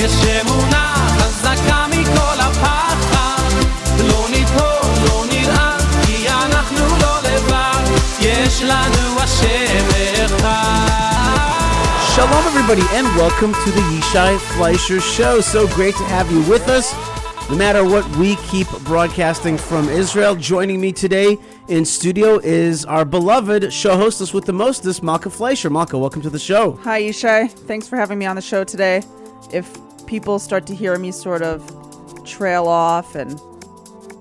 Shalom everybody and welcome to the Yishai Fleischer Show. So great to have you with us. No matter what, we keep broadcasting from Israel. Joining me today in studio is our beloved show hostess with the mostest, Malkah Fleischer. Malkah, welcome to the show. Hi, Yishai. Thanks for having me on the show today. If people start to hear me sort of trail off and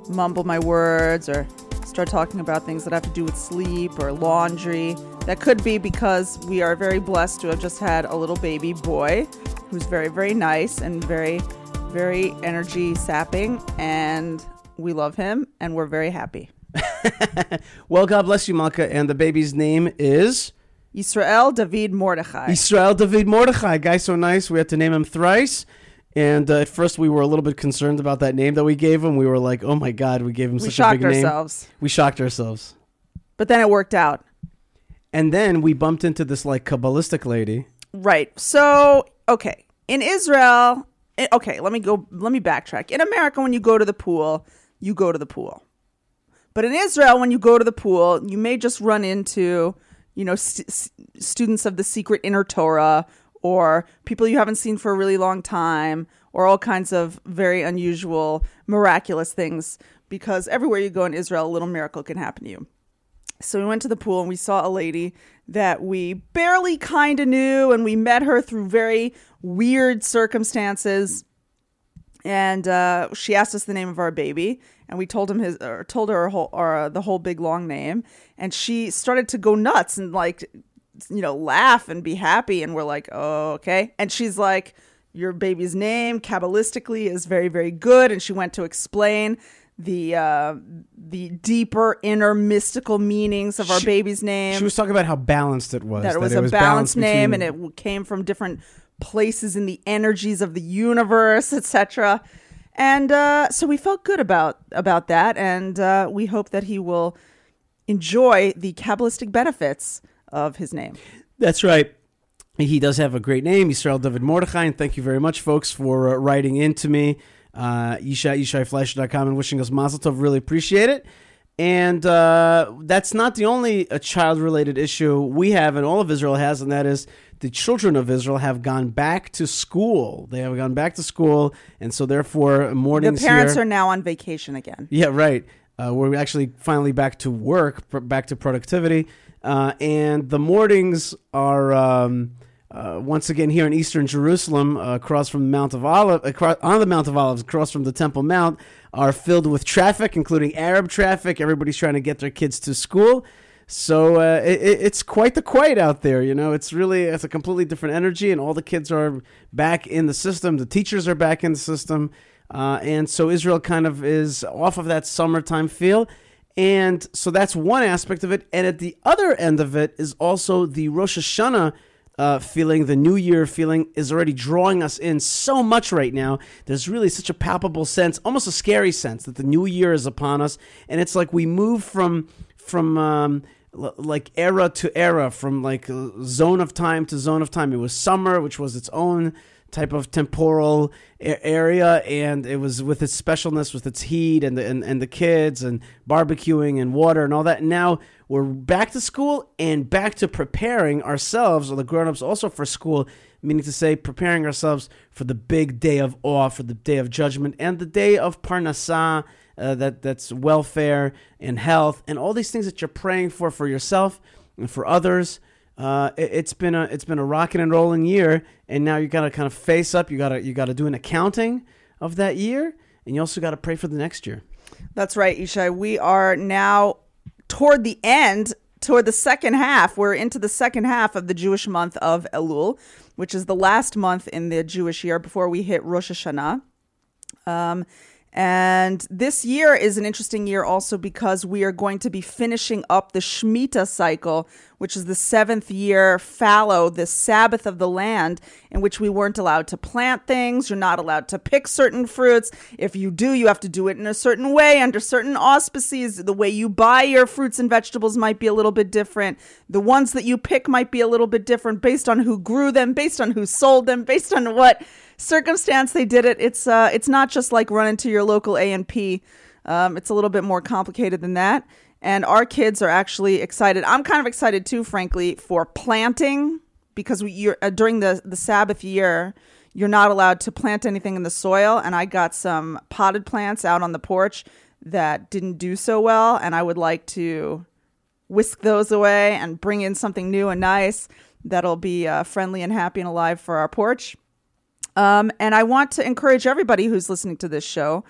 mumble my words or start talking about things that have to do with sleep or laundry, that could be because we are very blessed to have just had a little baby boy who's very, very nice and very, very energy sapping. And we love him and we're very happy. Well, God bless you, Malkah, and the baby's name is Israel David Mordechai. Israel David Mordechai. Guy so nice, we had to name him thrice. And uh, at first, we were a little bit concerned about that name that we gave him. We were like, "Oh my God, we gave him we such a shocked big name." ourselves. We shocked ourselves. But then it worked out. And then we bumped into this like Kabbalistic lady. Right. So, okay. In Israel, eh, okay, let me go, let me backtrack. In America, when you go to the pool, you go to the pool. But in Israel, when you go to the pool, you may just run into, you know, st- s- students of the secret inner Torah or people you haven't seen for a really long time or all kinds of very unusual, miraculous things because everywhere you go in Israel, a little miracle can happen to you. So we went to the pool and we saw a lady that we barely kind of knew, and we met her through very weird circumstances. And uh, she asked us the name of our baby, and we told him his, or told her whole, uh, the whole big long name, and she started to go nuts and like, you know, laugh and be happy, and we're like, oh, okay. And she's like, your baby's name kabbalistically is very, very good, and she went to explain the uh, the deeper inner mystical meanings of our She- baby's name She was talking about how balanced it was. that it was a balanced balanced name and it came from different places in the energies of the universe etc and uh, so we felt good about about that and uh, we hope that he will enjoy the kabbalistic benefits of his name That's right. He does have a great name, Israel David Mordechai, and thank you very much, folks, for uh, writing in to me, uh, Yishai, YishaiFleischer.com, and wishing us Mazel Tov. Really appreciate it. And uh, that's not the only uh, child-related issue we have, and all of Israel has, and that is the children of Israel have gone back to school. They have gone back to school, and so therefore mornings. the parents here, are now on vacation again Yeah, right. Uh, we're actually finally back to work, pr- back to productivity, uh, and the mornings are um, uh, once again here in Eastern Jerusalem, uh, across from the Mount of Olive, across, on the Mount of Olives, across from the Temple Mount, are filled with traffic, including Arab traffic. Everybody's trying to get their kids to school. So uh, it- it's quite the quiet out there, you know. It's really it's a completely different energy, and all the kids are back in the system. The teachers are back in the system, uh, and so Israel kind of is off of that summertime feel, and so that's one aspect of it. And at the other end of it is also the Rosh Hashanah uh, feeling, the New Year feeling is already drawing us in so much right now. There's really such a palpable sense, almost a scary sense, that the New Year is upon us, and it's like we move from from um, like era to era, from like uh, zone of time to zone of time. It was summer, which was its own type of temporal a- area and it was with its specialness with its heat and the and, and the kids and barbecuing and water and all that. Now we're back to school and back to preparing ourselves or the grown-ups also for school meaning to say preparing ourselves for the big day of awe for the day of judgment and the day of parnasah uh, that that's welfare and health and all these things that you're praying for for yourself and for others uh, it, it's been a it's been a rocking and rolling year, and now you got to kind of face up. You got to you got to do an accounting of that year, and you also got to pray for the next year. That's right, Yishai. We are now toward the end, toward the second half. We're into the second half of the Jewish month of Elul, which is the last month in the Jewish year before we hit Rosh Hashanah. Um, and this year is an interesting year also because we are going to be finishing up the Shemitah cycle, which is the seventh year fallow, the Sabbath of the land, in which we weren't allowed to plant things. You're not allowed to pick certain fruits. If you do, you have to do it in a certain way, under certain auspices. The way you buy your fruits and vegetables might be a little bit different. The ones that you pick might be a little bit different based on who grew them, based on who sold them, based on what circumstance they did it. It's uh, it's not just like running to your local A and P. Um, it's a little bit more complicated than that. And our kids are actually excited. I'm kind of excited too, frankly, for planting because we uh, during the the Sabbath year, you're not allowed to plant anything in the soil. And I got some potted plants out on the porch that didn't do so well, and I would like to whisk those away and bring in something new and nice that'll be uh, friendly and happy and alive for our porch. Um, and I want to encourage everybody who's listening to this show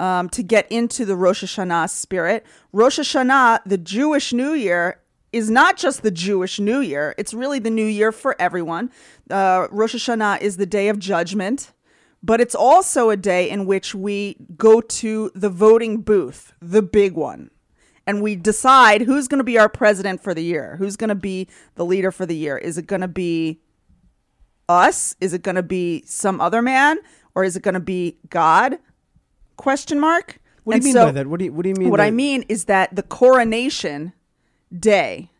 um, to get into the Rosh Hashanah spirit. Rosh Hashanah, the Jewish New Year, is not just the Jewish New Year, it's really the New Year for everyone. Uh, Rosh Hashanah is the day of judgment, but it's also a day in which we go to the voting booth, the big one and we decide who's going to be our president for the year. Who's going to be the leader for the year? Is it going to be us? Is it going to be some other man or is it going to be God? Question mark. What do you mean so by that? What do you What do you mean? What that- I mean is that the coronation day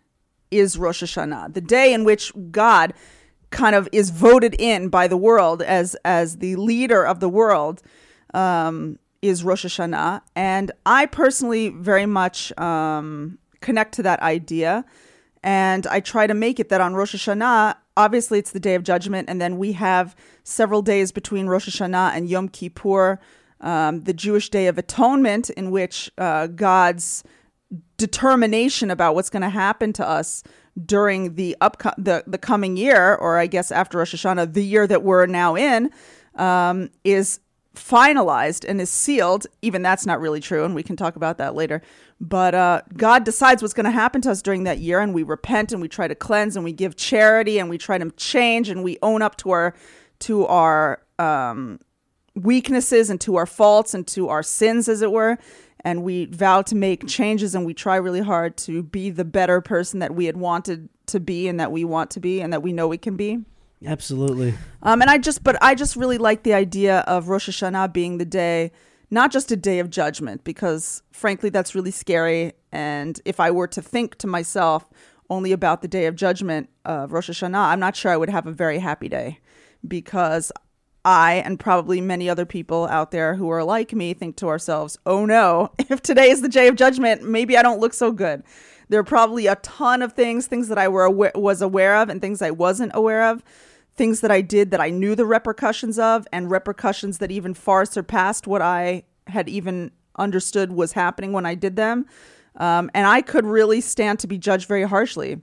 is Rosh Hashanah, the day in which God kind of is voted in by the world as as the leader of the world. Um, is Rosh Hashanah, and I personally very much um, connect to that idea, and I try to make it that on Rosh Hashanah, obviously it's the day of judgment, and then we have several days between Rosh Hashanah and Yom Kippur, um, the Jewish Day of Atonement, in which uh, God's determination about what's going to happen to us during the upco- the the coming year, or I guess after Rosh Hashanah, the year that we're now in, um, is finalized and is sealed. Even that's not really true, and we can talk about that later. But uh, God decides what's going to happen to us during that year, and we repent and we try to cleanse and we give charity and we try to change and we own up to our to our um, weaknesses and to our faults and to our sins, as it were. And we vow to make changes and we try really hard to be the better person that we had wanted to be and that we want to be and that we know we can be. Absolutely. Um, and I just, but I just really like the idea of Rosh Hashanah being the day, not just a day of judgment, because frankly, that's really scary. And if I were to think to myself only about the day of judgment of Rosh Hashanah, I'm not sure I would have a very happy day because I and probably many other people out there who are like me think to ourselves, oh no, if today is the day of judgment, maybe I don't look so good. There are probably a ton of things, things that I were aware, was aware of and things I wasn't aware of, things that I did that I knew the repercussions of, and repercussions that even far surpassed what I had even understood was happening when I did them. Um, and I could really stand to be judged very harshly.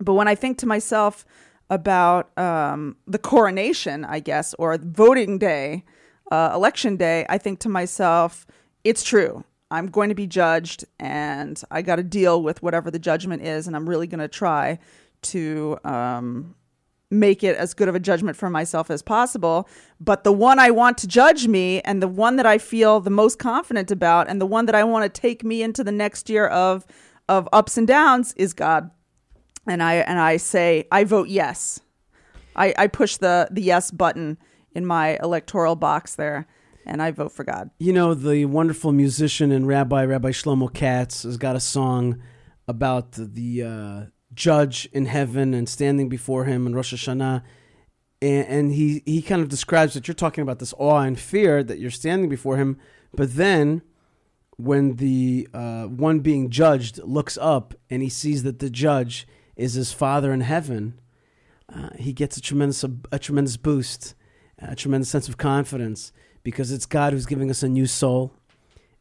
But when I think to myself about um, the coronation, I guess, or voting day, uh, election day, I think to myself, it's true. I'm going to be judged, and I got to deal with whatever the judgment is, and I'm really going to try to um, make it as good of a judgment for myself as possible. But the one I want to judge me, and the one that I feel the most confident about, and the one that I want to take me into the next year of of ups and downs, is God and I and I say I vote yes. I, I push the the yes button in my electoral box there, and I vote for God. You know, the wonderful musician and rabbi, Rabbi Shlomo Katz, has got a song about the uh, judge in heaven and standing before him in Rosh Hashanah. And, and he, he kind of describes that you're talking about this awe and fear that you're standing before him. But then when the uh, one being judged looks up and he sees that the judge is his father in heaven, uh, he gets a tremendous a, tremendous boost, a tremendous sense of confidence because it's God who's giving us a new soul,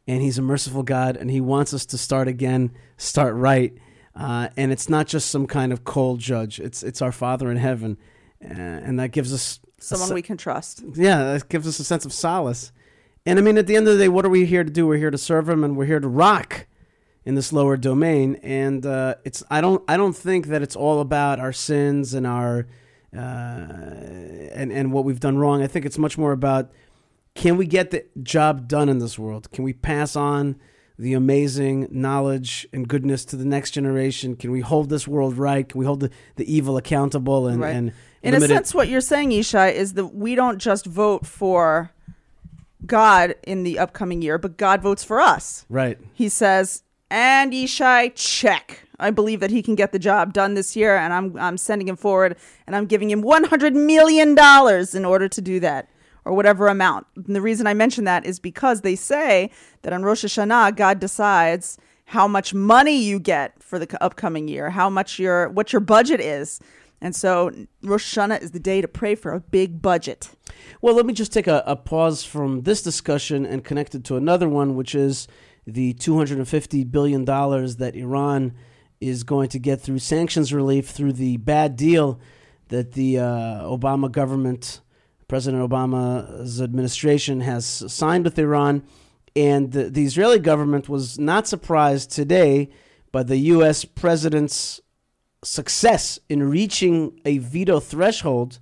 and He's a merciful God, and He wants us to start again, start right, uh, and it's not just some kind of cold judge. It's it's our Father in heaven, uh, and that gives us a Someone se- we can trust. yeah, that gives us a sense of solace. And I mean, at the end of the day, what are we here to do? We're here to serve Him, and we're here to rock in this lower domain. And uh, it's I don't I don't think that it's all about our sins and our uh, and and what we've done wrong. I think it's much more about can we get the job done in this world? Can we pass on the amazing knowledge and goodness to the next generation? Can we hold this world right? Can we hold the, the evil accountable and Right. and In a limit it- sense, what you're saying, Yishai, is that we don't just vote for God in the upcoming year, but God votes for us. right? He says, and Yishai, check. I believe that he can get the job done this year, and I'm I'm sending him forward, and I'm giving him 100 million dollars in order to do that, or whatever amount. And the reason I mention that is because they say that on Rosh Hashanah, God decides how much money you get for the upcoming year, how much your what your budget is. And so Rosh Hashanah is the day to pray for a big budget. Well, let me just take a, a pause from this discussion and connect it to another one, which is the $250 billion that Iran is going to get through sanctions relief through the bad deal that the uh, Obama government, President Obama's administration, has signed with Iran. And the, the Israeli government was not surprised today by the U.S. president's success in reaching a veto threshold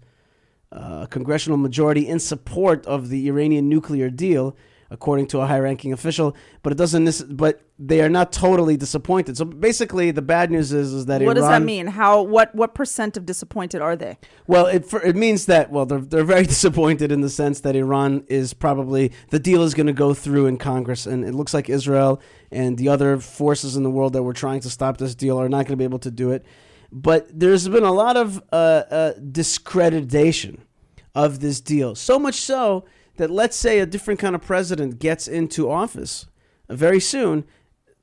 uh, congressional majority in support of the Iranian nuclear deal, according to a high-ranking official. But it doesn't. But they are not totally disappointed. So basically, the bad news is, is that What Iran. does that mean? How what what percent of disappointed are they? Well, it for, it means that well, they're they're very disappointed in the sense that Iran is probably the deal is going to go through in Congress, and it looks like Israel and the other forces in the world that were trying to stop this deal are not going to be able to do it. But there's been a lot of uh, uh, discreditation of this deal, so much so that let's say a different kind of president gets into office very soon,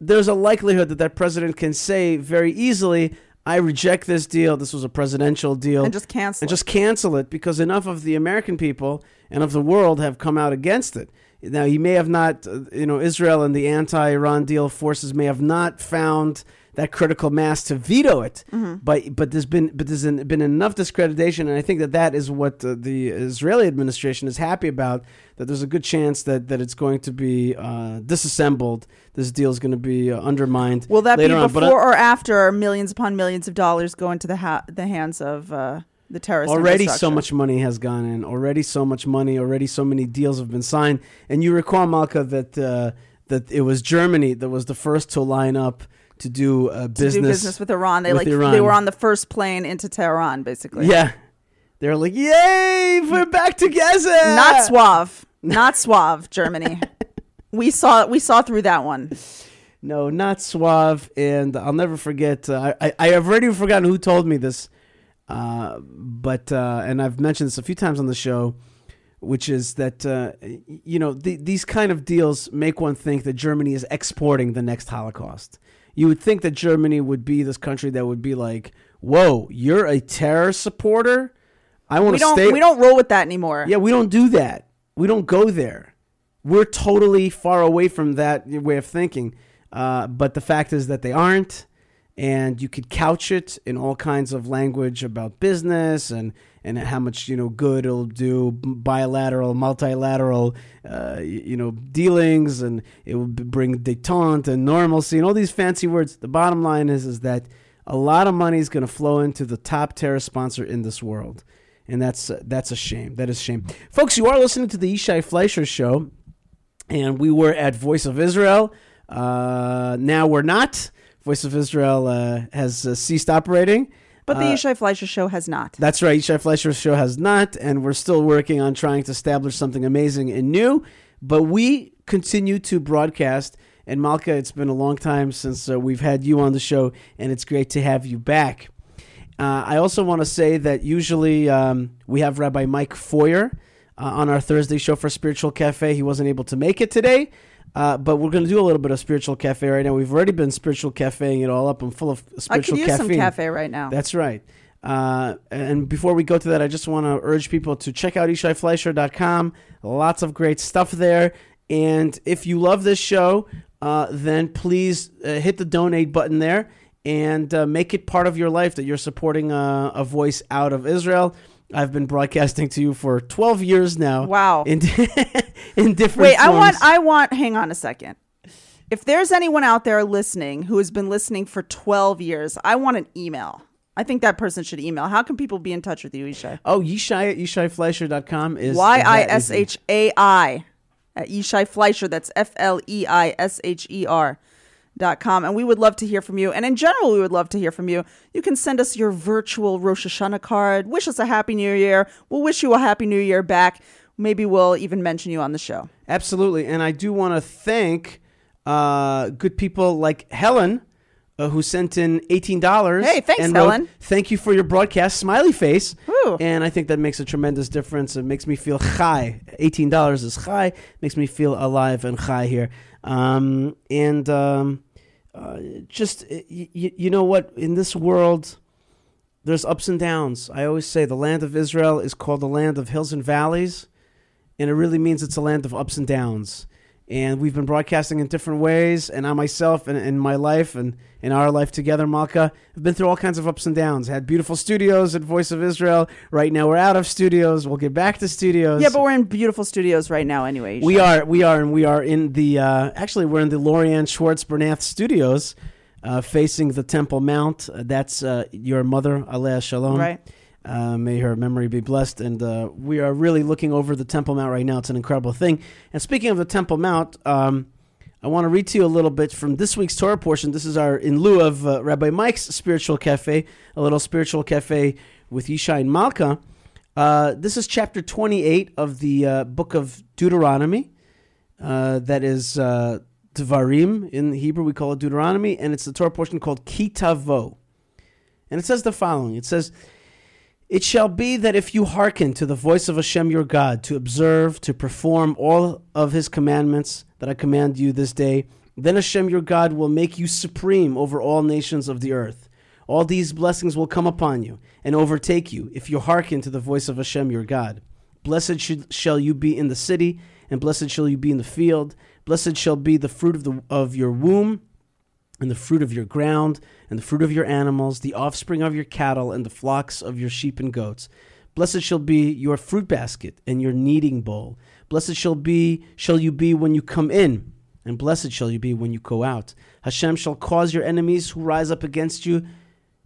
there's a likelihood that that president can say very easily, I reject this deal. This was a presidential deal. And just cancel And it. just cancel it because enough of the American people and of the world have come out against it. Now, he may have not, uh, you know, Israel and the anti Iran deal forces may have not found that critical mass to veto it. But but there's been but there's been enough discreditation, and I think that that is what uh, the Israeli administration is happy about. That there's a good chance that that it's going to be uh, disassembled. This deal is going to be uh, undermined. Will that be on. But, uh, before or after millions upon millions of dollars go into the ha- the hands of uh, the terrorist? Already, so much money has gone in. Already, so much money. Already, so many deals have been signed. And you recall, Malkah, that uh, that it was Germany that was the first to line up to do uh, to business. do business with Iran. They with like Iran. they were on the first plane into Tehran, basically. Yeah, they're like, "Yay, we're back together." Not suave, not suave. Germany. we saw we saw through that one. No, not suave. And I'll never forget. Uh, I I have already forgotten who told me this, uh, but uh, and I've mentioned this a few times on the show, which is that uh, you know the, these kind of deals make one think that Germany is exporting the next Holocaust. You would think that Germany would be this country that would be like, "Whoa, you're a terror supporter." I want to stay. we don't roll with that anymore. Yeah, we don't do that. We don't go there. We're totally far away from that way of thinking. Uh, but the fact is that they aren't, and you could couch it in all kinds of language about business and and how much you know good it'll do bilateral, multilateral, uh, you know dealings, and it will bring detente and normalcy and all these fancy words. The bottom line is is that a lot of money is going to flow into the top terror sponsor in this world and that's uh, that's a shame. That is a shame, folks. You are listening to the Yishai Fleischer Show, and we were at Voice of Israel. Uh, now we're not. Voice of Israel uh, has uh, ceased operating. But the Uh, Yishai Fleischer show has not. That's right. Yishai Fleischer's show has not, and we're still working on trying to establish something amazing and new. But we continue to broadcast. And Malkah, it's been a long time since uh, we've had you on the show, and it's great to have you back. Uh, I also want to say that usually um, we have Rabbi Mike Feuer uh, on our Thursday show for Spiritual Cafe. He wasn't able to make it today, uh, but we're going to do a little bit of Spiritual Cafe right now. We've already been Spiritual Cafeing it all up. I'm full of I spiritual could use some cafe right now. That's right. Uh, and before we go to that, I just want to urge people to check out yishaifleischer.com. Lots of great stuff there. And if you love this show, uh, then please uh, hit the donate button there and uh, make it part of your life that you're supporting uh, a voice out of Israel. I've been broadcasting to you for 12 years now. Wow. In, in different Wait, I want. I want hang on a second. If there's anyone out there listening who has been listening for 12 years, I want an email. I think that person should email. How can people be in touch with you, Yishai? oh, Yishai at yishaifleischer.com is Y I S. H A I at Yishai Fleischer. That's F L E I S H E R com. And we would love to hear from you. And in general, we would love to hear from you. You can send us your virtual Rosh Hashanah card. Wish us a happy new year. We'll wish you a happy new year back. Maybe we'll even mention you on the show. Absolutely. And I do want to thank uh, good people like Helen uh, who sent in eighteen dollars. Hey, thanks, and wrote, Helen. Thank you for your broadcast, smiley face. Woo. And I think that makes a tremendous difference. It makes me feel high. Eighteen dollars is high. Makes me feel alive and high here. Um, and um, just y- y- you know what? In this world, there's ups and downs. I always say the land of Israel is called the land of hills and valleys, and it really means it's a land of ups and downs. And we've been broadcasting in different ways, and I myself and in my life and in our life together, Malkah, have been through all kinds of ups and downs. Had beautiful studios at Voice of Israel. Right now, we're out of studios. We'll get back to studios. Yeah, but we're in beautiful studios right now anyway. We are, we are, and we are in the. Uh, actually, we're in the Lorianne Schwartz Bernath Studios, uh, facing the Temple Mount. Uh, that's uh, your mother, Alea Shalom. Right. Uh, may her memory be blessed. And uh, we are really looking over the Temple Mount right now. It's an incredible thing. And speaking of the Temple Mount, um, I want to read to you a little bit from this week's Torah portion. This is our in lieu of uh, Rabbi Mike's spiritual cafe, a little spiritual cafe with Yishai and Malkah. Uh, this is chapter 28 of the uh, book of Deuteronomy. That is uh, Devarim. In Hebrew, we call it Deuteronomy, and it's the Torah portion called Ki Tavo. And it says the following It says, It shall be that if you hearken to the voice of Hashem your God, to observe, to perform all of his commandments that I command you this day, then Hashem your God will make you supreme over all nations of the earth. All these blessings will come upon you and overtake you if you hearken to the voice of Hashem your God. Blessed should, shall you be in the city, and blessed shall you be in the field. Blessed shall be the fruit of, the, of your womb, and the fruit of your ground, and the fruit of your animals, the offspring of your cattle, and the flocks of your sheep and goats. Blessed shall be your fruit basket and your kneading bowl. Blessed shall be shall you be when you come in, and blessed shall you be when you go out. Hashem shall cause your enemies who rise up against you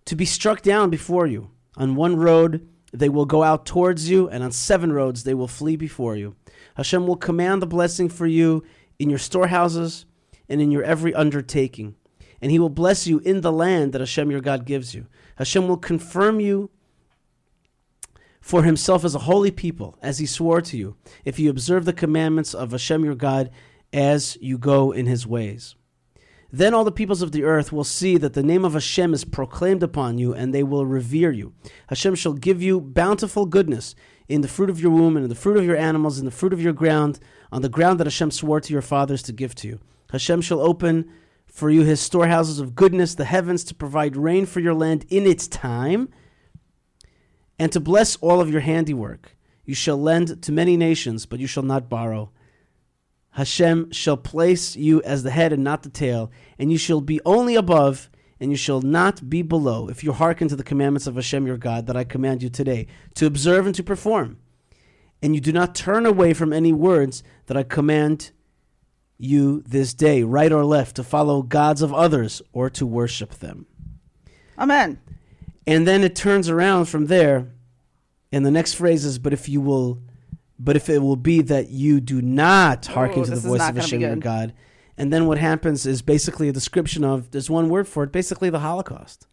to be struck down before you. On one road they will go out towards you, and on seven roads they will flee before you. Hashem will command the blessing for you in your storehouses and in your every undertaking. And he will bless you in the land that Hashem your God gives you. Hashem will confirm you for himself as a holy people, as he swore to you, if you observe the commandments of Hashem your God as you go in his ways. Then all the peoples of the earth will see that the name of Hashem is proclaimed upon you, and they will revere you. Hashem shall give you bountiful goodness in the fruit of your womb, and in the fruit of your animals, in the fruit of your ground, on the ground that Hashem swore to your fathers to give to you. Hashem shall open for you his storehouses of goodness, the heavens, to provide rain for your land in its time, and to bless all of your handiwork. You shall lend to many nations, but you shall not borrow. Hashem shall place you as the head and not the tail, and you shall be only above, and you shall not be below, if you hearken to the commandments of Hashem your God that I command you today, to observe and to perform. And you do not turn away from any words that I command you this day, right or left, to follow gods of others or to worship them. Amen. And then it turns around from there, and the next phrase is, "But if you will, but if it will be that you do not hearken to the voice of Hashem your. God," and then what happens is basically a description of there's one word for it, basically the Holocaust.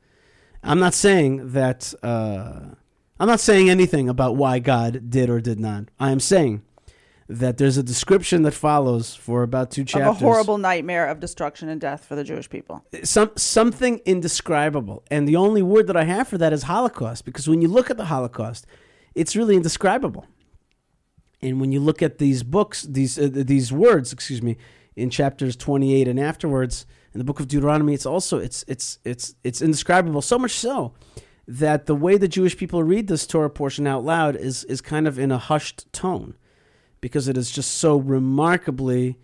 I'm not saying that. Uh, I'm not saying anything about why God did or did not. I am saying that there's a description that follows for about two chapters. Of a horrible nightmare of destruction and death for the Jewish people. some something indescribable and the only word that i have for that is holocaust because when you look at the holocaust it's really indescribable and when you look at these books these uh, these words excuse me in chapters 28 and afterwards in the book of deuteronomy it's also it's it's it's it's indescribable so much so that the way the jewish people read this torah portion out loud is is kind of in a hushed tone because it is just so remarkably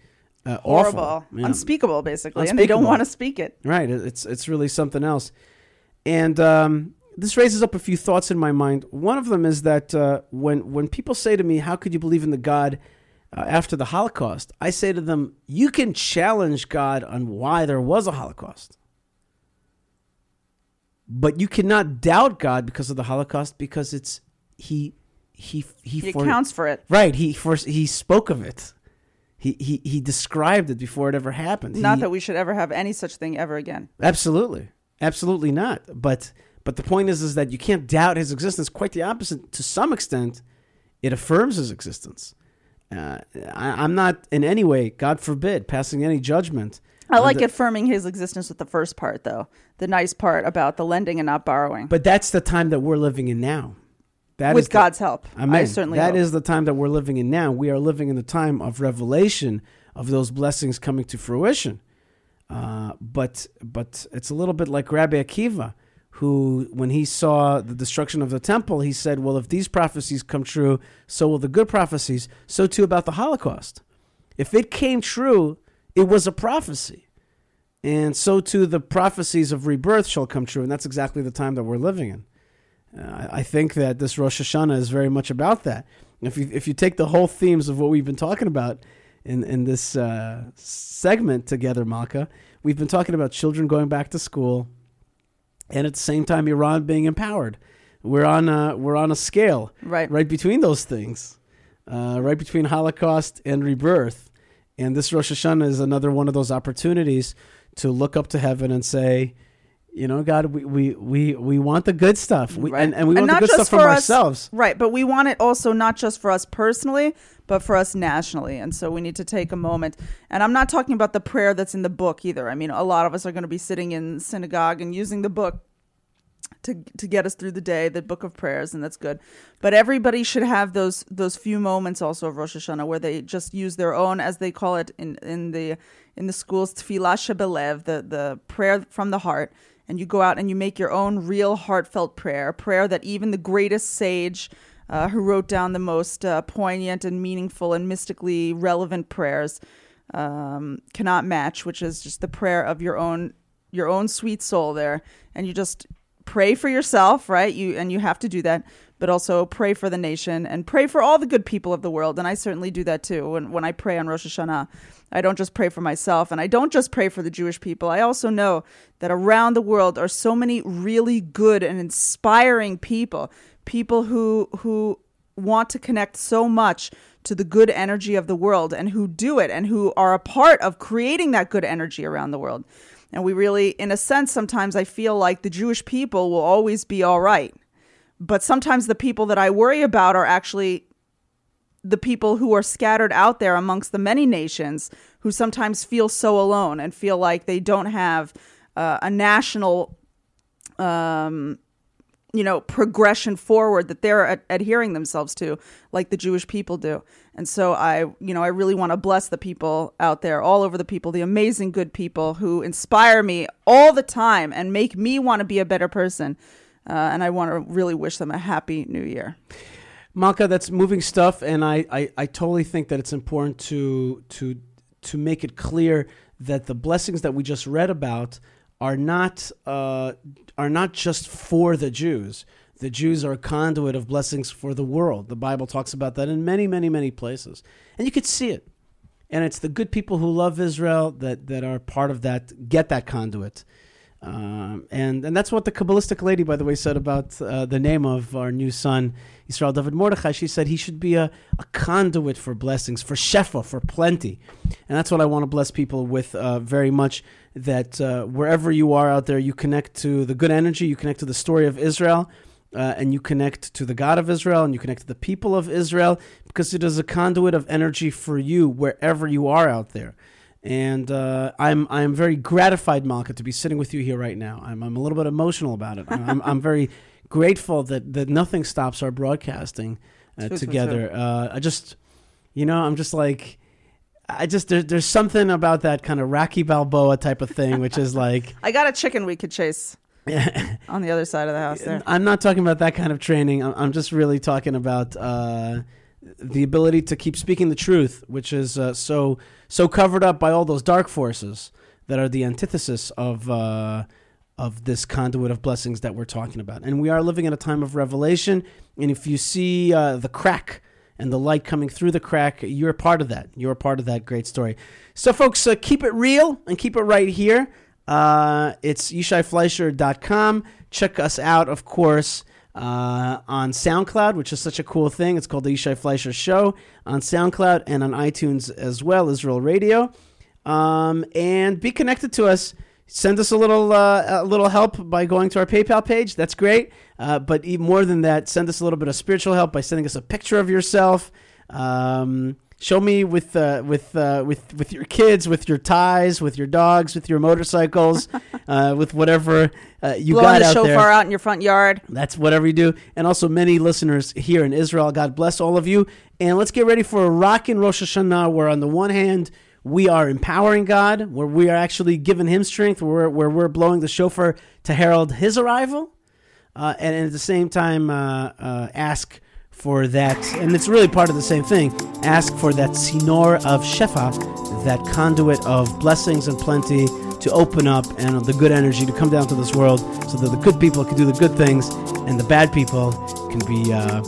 uh, Horrible. awful. Yeah. Unspeakable, basically. And they don't want to speak it. Right. It's it's really something else. And um, this raises up a few thoughts in my mind. One of them is that uh, when when people say to me, "How could you believe in the God uh, after the Holocaust?" I say to them, "You can challenge God on why there was a Holocaust." But you cannot doubt God because of the Holocaust because it's he he he, He for- accounts for it. right he first he spoke of it he, he he described it before it ever happened Not He- that we should ever have any such thing ever again. Absolutely, absolutely not. But but the point is, is that you can't doubt his existence. Quite the opposite. To some extent, it affirms his existence. Uh, I, I'm not in any way, God forbid, passing any judgment I like the- affirming his existence with the first part, though. The nice part about the lending and not borrowing. But that's the time that we're living in now. That with is the- God's help. Amen. I certainly That is the time that we're living in now. We are living in the time of revelation of those blessings coming to fruition. Uh, but but it's a little bit like Rabbi Akiva, who when he saw the destruction of the temple, he said, "Well, if these prophecies come true, so will the good prophecies. So too about the Holocaust. If it came true, it was a prophecy." And so too the prophecies of rebirth shall come true, and that's exactly the time that we're living in. Uh, I think that this Rosh Hashanah is very much about that. If you if you take the whole themes of what we've been talking about in in this uh, segment together, Malkah, we've been talking about children going back to school, and at the same time Iran being empowered. We're on a, we're on a scale right. right between those things, uh, right between Holocaust and rebirth. And this Rosh Hashanah is another one of those opportunities to look up to heaven and say, you know, God, we we, we, we want the good stuff, we, Right. and, and we And want the good stuff from for us- ourselves. Right, but we want it also not just for us personally, but for us nationally. And so we need to take a moment. And I'm not talking about the prayer that's in the book either. I mean, a lot of us are going to be sitting in synagogue and using the book to to get us through the day, the book of prayers, and that's good. But everybody should have those those few moments also of Rosh Hashanah where they just use their own, as they call it in in the in the schools, tefillah shebelev, the the prayer from the heart, and you go out and you make your own real heartfelt prayer, a prayer that even the greatest sage. Uh, who wrote down the most uh, poignant and meaningful and mystically relevant prayers um, cannot match, which is just the prayer of your own your own sweet soul there, and you just pray for yourself, right? You and you have to do that, but also pray for the nation and pray for all the good people of the world. And I certainly do that too. When when I pray on Rosh Hashanah, I don't just pray for myself, and I don't just pray for the Jewish people. I also know that around the world are so many really good and inspiring people, people who who want to connect so much to the good energy of the world and who do it and who are a part of creating that good energy around the world. And we really, in a sense, sometimes I feel like the Jewish people will always be all right. But sometimes the people that I worry about are actually the people who are scattered out there amongst the many nations who sometimes feel so alone and feel like they don't have uh, a national um, you know progression forward that they're ad- adhering themselves to like the Jewish people do. And so I you know I really want to bless the people out there all over the people the amazing good people who inspire me all the time and make me want to be a better person. Uh, and I want to really wish them a happy new year. Malkah, that's moving stuff, and I, I, I totally think that it's important to to to make it clear that the blessings that we just read about are not uh, are not just for the Jews. The Jews are a conduit of blessings for the world. The Bible talks about that in many, many, many places, and you could see it. And it's the good people who love Israel that that are part of that get that conduit. Um, and and that's what the Kabbalistic lady, by the way, said about uh, the name of our new son, Israel David Mordechai. She said he should be a, a conduit for blessings, for shefa, for plenty. And that's what I want to bless people with uh, very much. That uh, wherever you are out there, you connect to the good energy, you connect to the story of Israel, uh, and you connect to the God of Israel, and you connect to the people of Israel, because it is a conduit of energy for you wherever you are out there. And uh, I'm I'm very gratified, Malkah, to be sitting with you here right now. I'm I'm a little bit emotional about it. I'm I'm very grateful that that nothing stops our broadcasting uh, together. Uh, I just, you know, I'm just like, I just there, there's something about that kind of Rocky Balboa type of thing, which is like. I got a chicken we could chase on the other side of the house there. I'm not talking about that kind of training. I'm, I'm just really talking about uh, the ability to keep speaking the truth, which is uh, so so covered up by all those dark forces that are the antithesis of uh, of this conduit of blessings that we're talking about. And we are living in a time of revelation. And if you see uh, the crack and the light coming through the crack, you're a part of that. You're a part of that great story. So, folks, uh, keep it real and keep it right here. Uh, it's yishaifleischer.com. Check us out, of course, uh, on SoundCloud, which is such a cool thing. It's called the Yishai Fleischer Show on SoundCloud and on iTunes as well, Israel Radio. Um, and be connected to us. Send us a little uh, a little help by going to our PayPal page. That's great. Uh, but even more than that, send us a little bit of spiritual help by sending us a picture of yourself. Um, Show me with uh, with uh, with with your kids, with your ties, with your dogs, with your motorcycles, uh, with whatever uh, you Blowing got the out shofar there. out in your front yard. That's whatever you do. And also many listeners here in Israel. God bless all of you. And let's get ready for a rockin' Rosh Hashanah where on the one hand, we are empowering God, where we are actually giving him strength, where, where we're blowing the shofar to herald his arrival. Uh, and at the same time, uh, uh, ask for that, and it's really part of the same thing. Ask for that tzinor of shefa, that conduit of blessings and plenty to open up, and the good energy to come down to this world, so that the good people can do the good things, and the bad people can be uh,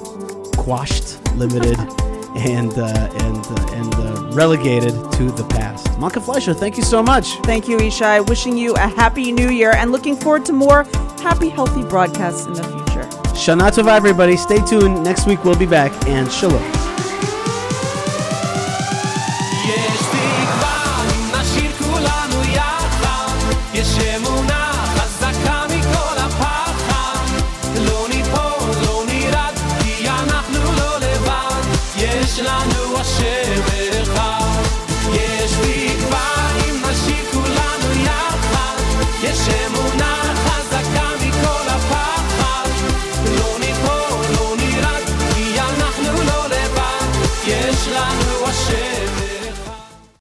quashed, limited, and uh, and uh, and uh, relegated to the past. Malkah Fleischer, thank you so much. Thank you, Yishai. Wishing you a happy new year and looking forward to more happy, healthy broadcasts in the future. Shana Tova, everybody. Stay tuned. Next week we'll be back, and shalom.